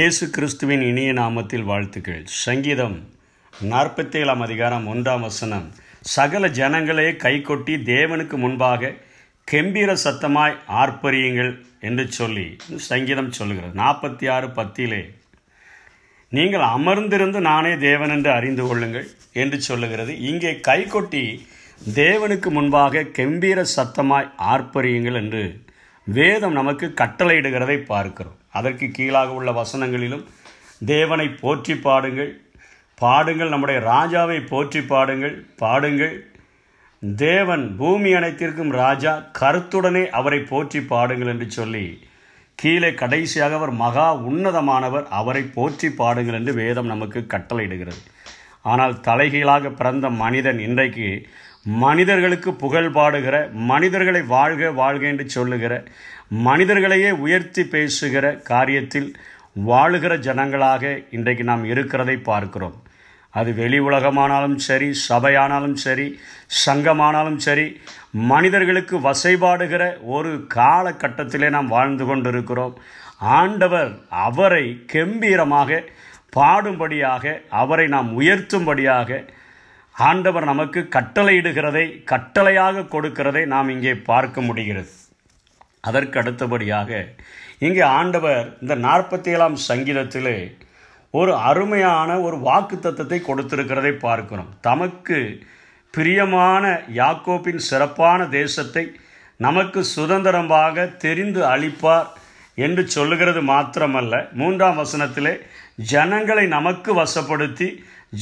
இயேசு கிறிஸ்துவின் இனிய நாமத்தில் வாழ்த்துக்கள். சங்கீதம் நாற்பத்தேழாம் அதிகாரம் ஒன்றாம் வசனம். சகல ஜனங்களே கைகொட்டி தேவனுக்கு முன்பாக கெம்பீர சத்தமாய் ஆர்ப்பரியுங்கள் என்று சொல்லி சங்கீதம் சொல்லுகிறது. நாற்பத்தி ஆறு பத்திலே நீங்கள் அமர்ந்திருந்து நானே தேவன் என்று அறிந்து கொள்ளுங்கள் என்று சொல்லுகிறது. இங்கே கைகொட்டி தேவனுக்கு முன்பாக கெம்பீர சத்தமாய் ஆர்ப்பரியுங்கள் என்று வேதம் நமக்கு கட்டளையிடுகிறதை பார்க்கிறோம். அதற்கு கீழாக உள்ள வசனங்களிலும் தேவனை போற்றி பாடுங்கள் பாடுங்கள் நம்முடைய ராஜாவை போற்றி பாடுங்கள் பாடுங்கள். தேவன் பூமி அனைத்திற்கும் ராஜா கருத்துடனே அவரை போற்றி பாடுங்கள் என்று சொல்லி கீழே கடைசியாக அவர் மகா உன்னதமானவர் அவரை போற்றி பாடுங்கள் என்று வேதம் நமக்கு கட்டளையிடுகிறது. ஆனால் தலைகீழாக பிறந்த மனிதன் இன்றைக்கு மனிதர்களுக்கு புகழ் பாடுகிற மனிதர்களை வாழ்க வாழ்க என்று சொல்லுகிற மனிதர்களையே உயர்த்தி பேசுகிற காரியத்தில் வாழுகிற ஜனங்களாக இன்றைக்கு நாம் இருக்கிறதை பார்க்கிறோம். அது வெளி உலகமானாலும் சரி சபையானாலும் சரி சங்கமானாலும் சரி மனிதர்களுக்கு வசைபாடுகிற ஒரு காலகட்டத்திலே நாம் வாழ்ந்து கொண்டிருக்கிறோம். ஆண்டவர் அவரை கெம்பீரமாக பாடும்படியாக அவரை நாம் உயர்த்தும்படியாக ஆண்டவர் நமக்கு கட்டளையிடுகிறதை கட்டளையாக கொடுக்கிறதை நாம் இங்கே பார்க்க முடிகிறது. அதற்கு அடுத்தபடியாக இங்கே ஆண்டவர் இந்த நாற்பத்தி ஏழாம் சங்கீதத்திலே ஒரு அருமையான ஒரு வாக்கு தத்துவத்தை கொடுத்திருக்கிறதை பார்க்கிறோம். தமக்கு பிரியமான யாக்கோப்பின் சிறப்பான தேசத்தை நமக்கு சுதந்திரமாக தெரிந்து அளிப்பார் என்று சொல்லுகிறது மாத்திரமல்ல. மூன்றாம் வசனத்திலே ஜனங்களை நமக்கு வசப்படுத்தி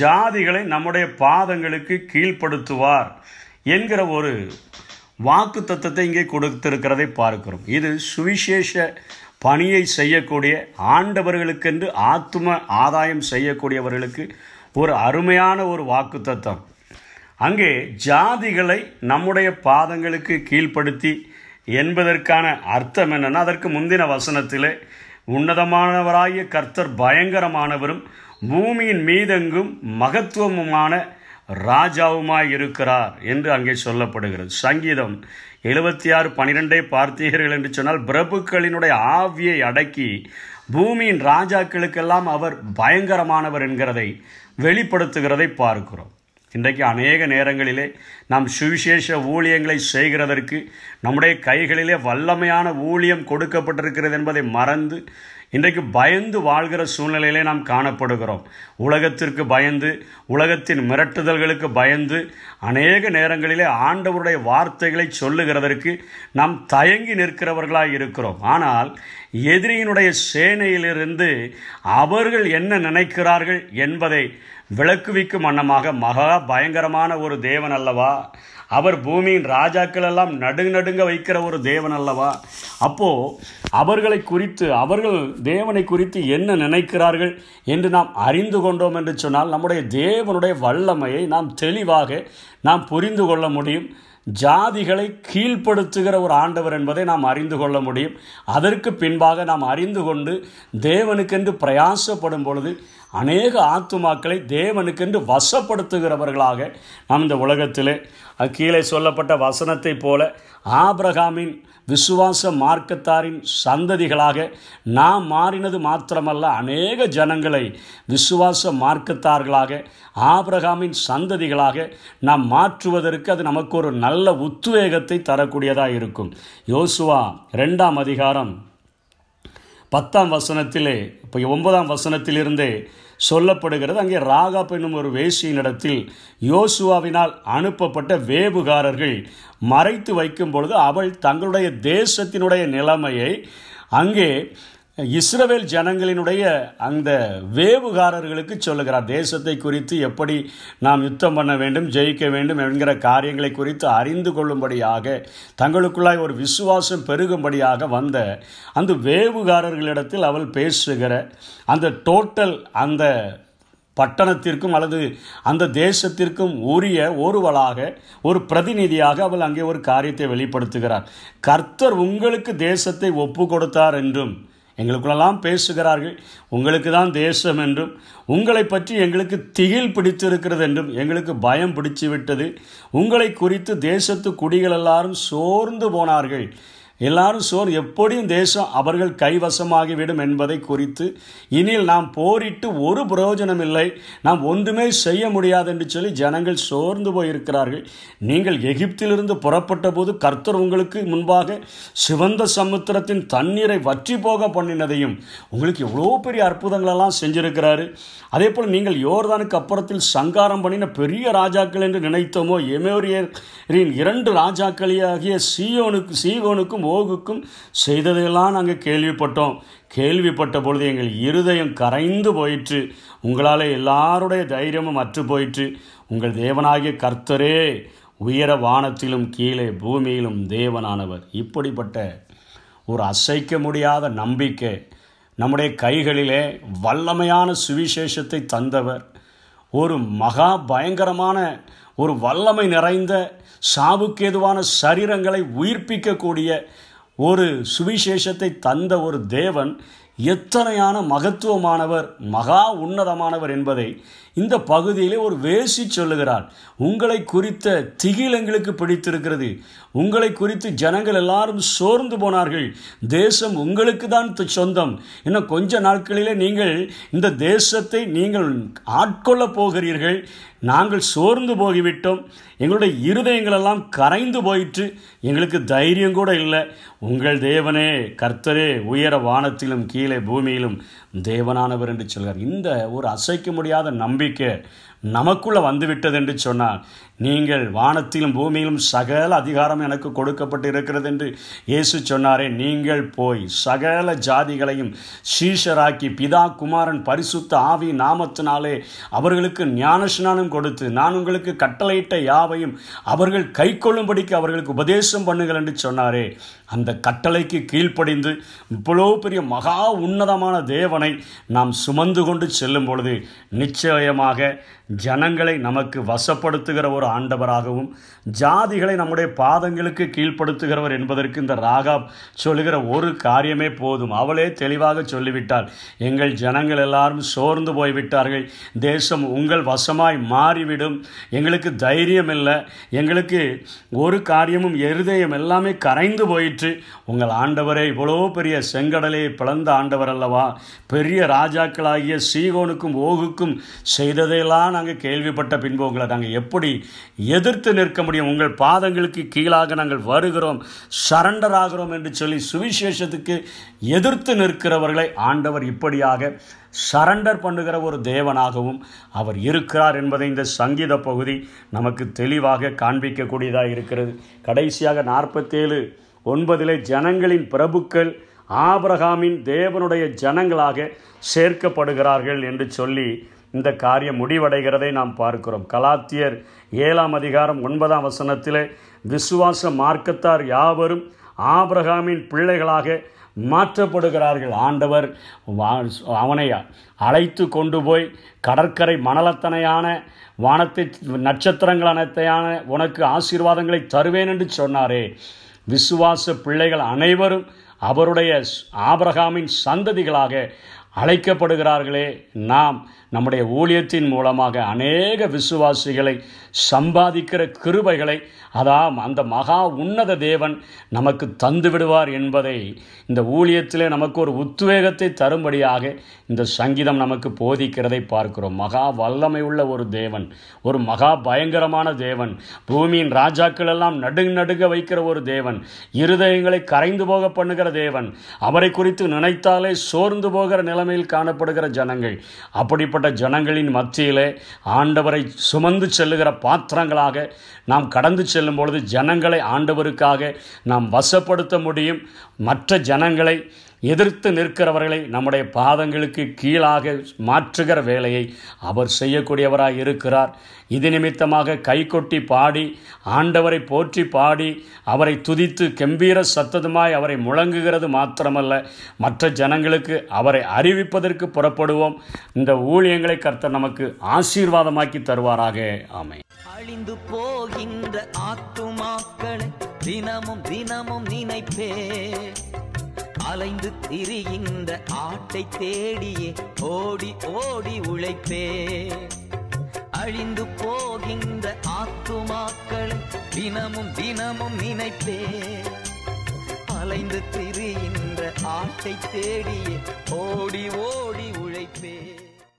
ஜாதிகளை நம்முடைய பாதங்களுக்கு கீழ்ப்படுத்துவார் என்கிற ஒரு வாக்கு தத்துவத்தை இங்கே கொடுத்திருக்கிறதை பார்க்கிறோம். இது சுவிசேஷ பணியை செய்யக்கூடிய ஆண்டவர்களுக்கென்று ஆத்தும ஆதாயம் செய்யக்கூடியவர்களுக்கு ஒரு அருமையான ஒரு வாக்கு தத்துவம். அங்கே ஜாதிகளை நம்முடைய பாதங்களுக்கு கீழ்ப்படுத்தி என்பதற்கான அர்த்தம் என்னென்னா அதற்கு முந்தின வசனத்திலே உன்னதமானவராகிய கர்த்தர் பயங்கரமானவரும் பூமியின் மீதெங்கும் மகத்துவமுமான ராஜாவுமாய் இருக்கிறார் என்று அங்கே சொல்லப்படுகிறது. சங்கீதம் எழுபத்தி ஆறு பனிரெண்டை பார்த்தீர்கள் என்று சொன்னால் பிரபுக்களினுடைய ஆவியை அடக்கி பூமியின் ராஜாக்களுக்கெல்லாம் அவர் பயங்கரமானவர் என்கிறதை வெளிப்படுத்துகிறதை பார்க்கிறோம். இன்றைக்கு அநேக நேரங்களிலே நாம் சுவிசேஷ ஊழியங்களை செய்கிறதற்கு நம்முடைய கைகளிலே வல்லமையான ஊழியம் கொடுக்கப்பட்டிருக்கிறது என்பதை மறந்து இன்றைக்கு பயந்து வாழ்கிற சூழ்நிலையிலே நாம் காணப்படுகிறோம். உலகத்திற்கு பயந்து உலகத்தின் மிரட்டுதல்களுக்கு பயந்து அநேக நேரங்களிலே ஆண்டவருடைய வார்த்தைகளை சொல்லுகிறதற்கு நாம் தயங்கி நிற்கிறவர்களாக இருக்கிறோம். ஆனால் எதிரியினுடைய சேனையிலிருந்து அவர்கள் என்ன நினைக்கிறார்கள் என்பதை விளக்குவிக்கும் வண்ணமாக மகா பயங்கரமான ஒரு தேவன் அல்லவா? அவர் பூமியின் ராஜாக்கள் எல்லாம் நடுங்க வைக்கிற ஒரு தேவன் அல்லவா? அப்போ அவர்களை குறித்து அவர்கள் தேவனை குறித்து என்ன நினைக்கிறார்கள் என்று நாம் அறிந்து கொண்டோம் என்று சொன்னால் நம்முடைய தேவனுடைய வல்லமையை நாம் தெளிவாக நாம் புரிந்து கொள்ள முடியும். ஜாதிகளை கீழ்ப்படுத்துகிற ஒரு ஆண்டவர் என்பதை நாம் அறிந்து கொள்ள முடியும். அதற்கு பின்பாக நாம் அறிந்து கொண்டு தேவனுக்கென்று பிரயாசப்படும் பொழுது அநேக ஆத்துமாக்களை தேவனுக்கென்று வசப்படுத்துகிறவர்களாக நாம் இந்த உலகத்திலே கீழே சொல்லப்பட்ட வசனத்தை போல ஆபிரகாமின் விசுவாச மார்க்கத்தாரின் சந்ததிகளாக நாம் மாறினது மாத்திரமல்ல அநேக ஜனங்களை விசுவாச மார்க்கத்தார்களாக ஆபிரகாமின் சந்ததிகளாக நாம் மாற்றுவதற்கு அது நமக்கு ஒரு நல்ல உத்வேகத்தை தரக்கூடியதாக இருக்கும். யோசுவா ரெண்டாம் அதிகாரம் பத்தாம் வசனத்திலே இப்போ ஒன்பதாம் வசனத்திலிருந்தே சொல்லப்படுகிறது. அங்கே ராகாப் என்னும் ஒரு வேசியினிடத்தில் யோசுவாவினால் அனுப்பப்பட்ட வேவுகாரர்கள் மறைத்து வைக்கும் பொழுது அவள் தங்களுடைய தேசத்தினுடைய நிலைமையை அங்கே இஸ்ரவேல் ஜனங்களினுடைய அந்த வேவுகாரர்களுக்கு சொல்லுகிறார் தேசத்தை குறித்து எப்படி நாம் யுத்தம் பண்ண வேண்டும் ஜெயிக்க வேண்டும் என்கிற காரியங்களை குறித்து அறிந்து கொள்ளும்படியாக தங்களுக்குள்ளாய் ஒரு விசுவாசம் பெருகும்படியாக வந்த அந்த வேவுகாரர்களிடத்தில் அவள் பேசுகிற அந்த டோட்டல் அந்த பட்டணத்திற்கும் அல்லது அந்த தேசத்திற்கும் உரிய ஒருவளாக ஒரு பிரதிநிதியாக அவள் அங்கே ஒரு காரியத்தை வெளிப்படுத்துகிறார். கர்த்தர் உங்களுக்கு தேசத்தை ஒப்பு கொடுத்தார் என்றும் எங்களுக்குள்ளெல்லாம் பேசுகிறார்கள். உங்களுக்கு தான் தேசம் என்றும் உங்களை பற்றி எங்களுக்கு திகில் பிடித்திருக்கிறது என்றும் எங்களுக்கு பயம் பிடிச்சு விட்டது. உங்களை குறித்து தேசத்து குடிகள் எல்லாரும் சோர்ந்து போனார்கள். எல்லாரும் சோர். எப்படியும் தேசம் அவர்கள் கைவசமாகிவிடும் என்பதை குறித்து இனியில் நாம் போரிட்டு ஒரு பிரயோஜனம் இல்லை. நாம் ஒன்றுமே செய்ய முடியாது என்று சொல்லி ஜனங்கள் சோர்ந்து போயிருக்கிறார்கள். நீங்கள் எகிப்திலிருந்து புறப்பட்ட போது கர்த்தர் உங்களுக்கு முன்பாக சிவந்த சமுத்திரத்தின் தண்ணீரை வற்றி போக பண்ணினதையும் உங்களுக்கு எவ்வளோ பெரிய அற்புதங்களெல்லாம் செஞ்சிருக்கிறாரு. அதே போல் நீங்கள் யோர்தானுக்கு அப்புறத்தில் சங்காரம் பண்ணின பெரிய ராஜாக்கள் என்று நினைத்தோமோ எமோரியரின் இரண்டு ராஜாக்களியாகிய சீயோனுக்கு சீகோனுக்கும் ஓகுக்கும் செய்ததையெல்லாம் நாங்கள் கேள்விப்பட்டோம். கேள்விப்பட்ட பொழுது எங்கள் இருதயம் கரைந்து போயிற்று. உங்களால் எல்லாருடைய தைரியமும் அற்று போயிற்று. உங்கள் தேவனாகிய கர்த்தரே உயர வானத்திலும் கீழே பூமியிலும் தேவனானவர். இப்படிப்பட்ட ஒரு அசைக்க முடியாத நம்பிக்கை நம்முடைய கைகளிலே வல்லமையான சுவிசேஷத்தை தந்தவர். ஒரு மகா பயங்கரமான ஒரு வல்லமை நிறைந்த சாவுக்கேதுவான சரீரங்களை உயிர்ப்பிக்கக்கூடிய ஒரு சுவிசேஷத்தை தந்த ஒரு தேவன் எத்தனையான மகத்துவமானவர் மகா உன்னதமானவர் என்பதை இந்த பகுதியிலே ஒரு வேசி சொல்லுகிறார். உங்களை குறித்த திகில் எங்களுக்கு பிடித்திருக்கிறது. உங்களை குறித்து ஜனங்கள் எல்லாரும் சோர்ந்து போனார்கள். தேசம் உங்களுக்கு தான் சொந்தம். இன்னும் கொஞ்ச நாட்களிலே நீங்கள் இந்த தேசத்தை நீங்கள் ஆட்கொள்ளப் போகிறீர்கள். நாங்கள் சோர்ந்து போகிவிட்டோம். எங்களுடைய இருதயங்களெல்லாம் கரைந்து போயிற்று. எங்களுக்கு தைரியம் கூட இல்லை. உங்கள் தேவனே கர்த்தரே உயர வானத்திலும் கீழே பூமியிலும் தேவனானவர் என்று சொல்கிறார். இந்த ஒரு அசைக்க முடியாத நம்பிக்கை நமக்குள்ளே வந்துவிட்டது என்று சொன்னார் நீங்கள் வானத்திலும் பூமியிலும் சகல அதிகாரம் எனக்கு கொடுக்கப்பட்டு இருக்கிறது என்று இயேசு சொன்னாரே நீங்கள் போய் சகல ஜாதிகளையும் சீஷராக்கி பிதா குமாரன் பரிசுத்த ஆவி நாமத்தினாலே அவர்களுக்கு ஞானஸ்நானம் கொடுத்து நான் உங்களுக்கு கட்டளையிட்ட யாவையும் அவர்கள் கை கொள்ளும்படிக்கு அவர்களுக்கு உபதேசம் பண்ணுங்கள் என்று சொன்னாரே. அந்த கட்டளைக்கு கீழ்ப்படிந்து இவ்வளோ பெரிய மகா உன்னதமான தேவனை நாம் சுமந்து கொண்டு செல்லும் பொழுது நிச்சயமாக ஜனங்களை நமக்கு வசப்படுத்துகிற ஒரு ஆண்டவராகவும் ஜாதிகளை நம்முடைய பாதங்களுக்கு கீழ்ப்படுத்துகிறவர் என்பதற்கு இந்த ராகா சொல்லுகிற ஒரு காரியமே போதும். அவளே தெளிவாக சொல்லிவிட்டாள் எங்கள் ஜனங்கள் எல்லாரும் சோர்ந்து போய்விட்டார்கள். தேசம் உங்கள் வசமாய் மாறிவிடும். எங்களுக்கு தைரியம் இல்லை எங்களுக்கு ஒரு காரியமும் இருதயம் எல்லாமே கரைந்து போயிற்று. உங்கள் ஆண்டவரே இவ்வளோ பெரிய செங்கடலை பிளந்த ஆண்டவர் அல்லவா? பெரிய ராஜாக்களாகிய சீகோனுக்கும் ஓகுக்கும் செய்ததையெல்லாம் நாங்கள் கேள்விப்பட்ட பின்பு உங்களை நாங்கள் எப்படி எதிர்த்து நிற்க முடியும்? உங்கள் பாதங்களுக்கு கீழாக நாங்கள் வருகிறோம் சரண்டர் ஆகிறோம் என்று சொல்லி சுவிசேஷத்துக்கு எதிர்த்து நிற்கிறவர்களை ஆண்டவர் இப்படியாக சரண்டர் பண்ணுகிற ஒரு தேவனாகவும் அவர் இருக்கிறார் என்பதை இந்த சங்கீத பகுதி நமக்கு தெளிவாக காண்பிக்கக்கூடியதாக இருக்கிறது. கடைசியாக நாற்பத்தேழு ஒன்பதிலே ஜனங்களின் பிரபுக்கள் ஆபிரகாமின் தேவனுடைய ஜனங்களாக சேர்க்கப்படுகிறார்கள் என்று சொல்லி இந்த காரியம் முடிவடைகிறதை நாம் பார்க்கிறோம். கலாத்தியர் ஏழாம் அதிகாரம் ஒன்பதாம் வசனத்திலே விசுவாச மார்க்கத்தார் யாவரும் ஆபிரகாமின் பிள்ளைகளாக மாற்றப்படுகிறார்கள். ஆண்டவர் அவனை அழைத்து கொண்டு போய் கடற்கரை மணலத்தனையான வானத்தை நட்சத்திரங்கள் அனைத்தையான உனக்கு ஆசீர்வாதங்களை தருவேன் என்று சொன்னாரே. விசுவாச பிள்ளைகள் அனைவரும் அவருடைய ஆபரகாமின் சந்ததிகளாக அழைக்கப்படுகிறார்களே நாம் நம்முடைய ஊழியத்தின் மூலமாக அநேக விசுவாசிகளை சம்பாதிக்கிற கிருபைகளை அதாம் அந்த மகா உன்னத தேவன் நமக்கு தந்து விடுவார் என்பதை இந்த ஊழியத்திலே நமக்கு ஒரு உத்வேகத்தை தரும்படியாக இந்த சங்கீதம் நமக்கு போதிக்கிறதை பார்க்கிறோம். மகா வல்லமை உள்ள ஒரு தேவன் ஒரு மகா பயங்கரமான தேவன் பூமியின் ராஜாக்கள் எல்லாம் நடுங்க நடுங்க வைக்கிற ஒரு தேவன் இருதயங்களை கரைந்து போக பண்ணுகிற தேவன் அவரை குறித்து நினைத்தாலே சோர்ந்து போகிற நிலைமையில் காணப்படுகிற ஜனங்கள் அப்படிப்பட்ட ஜனங்களின் மத்தியிலே ஆண்டவரை சுமந்து செல்லுகிற பாத்திரங்களாக நாம் கடந்து செல்லும் பொழுது ஜனங்களை ஆண்டவருக்காக நாம் வசப்படுத்த முடியும். மற்ற ஜனங்களை எதிர்த்து நிற்கிறவர்களை நம்முடைய பாதங்களுக்கு கீழாக மாற்றுகிற வேலையை அவர் செய்யக்கூடியவராக இருக்கிறார். இது நிமித்தமாக கைகொட்டி பாடி ஆண்டவரை போற்றி பாடி அவரை துதித்து கம்பீர சத்ததுமாய் அவரை முழங்குகிறது மாத்திரமல்ல மற்ற ஜனங்களுக்கு அவரை அறிவிப்பதற்கு புறப்படுவோம். இந்த ஊழியங்களை கர்த்தர் நமக்கு ஆசீர்வாதமாக்கி தருவாராக. ஆமை அழிந்து போகின்ற ஆத்துமாக்களை தினமும் தினமும் நினைப்பே. அலைந்து திரிகின்ற ஆட்டை தேடியே ஓடி ஓடி உழைப்பே. அழிந்து போகின்ற ஆத்துமாக்களை தினமும் தினமும் நினைப்பே. அலைந்து திரிகின்ற ஆட்டை தேடியே ஓடி ஓடி உழைப்பே.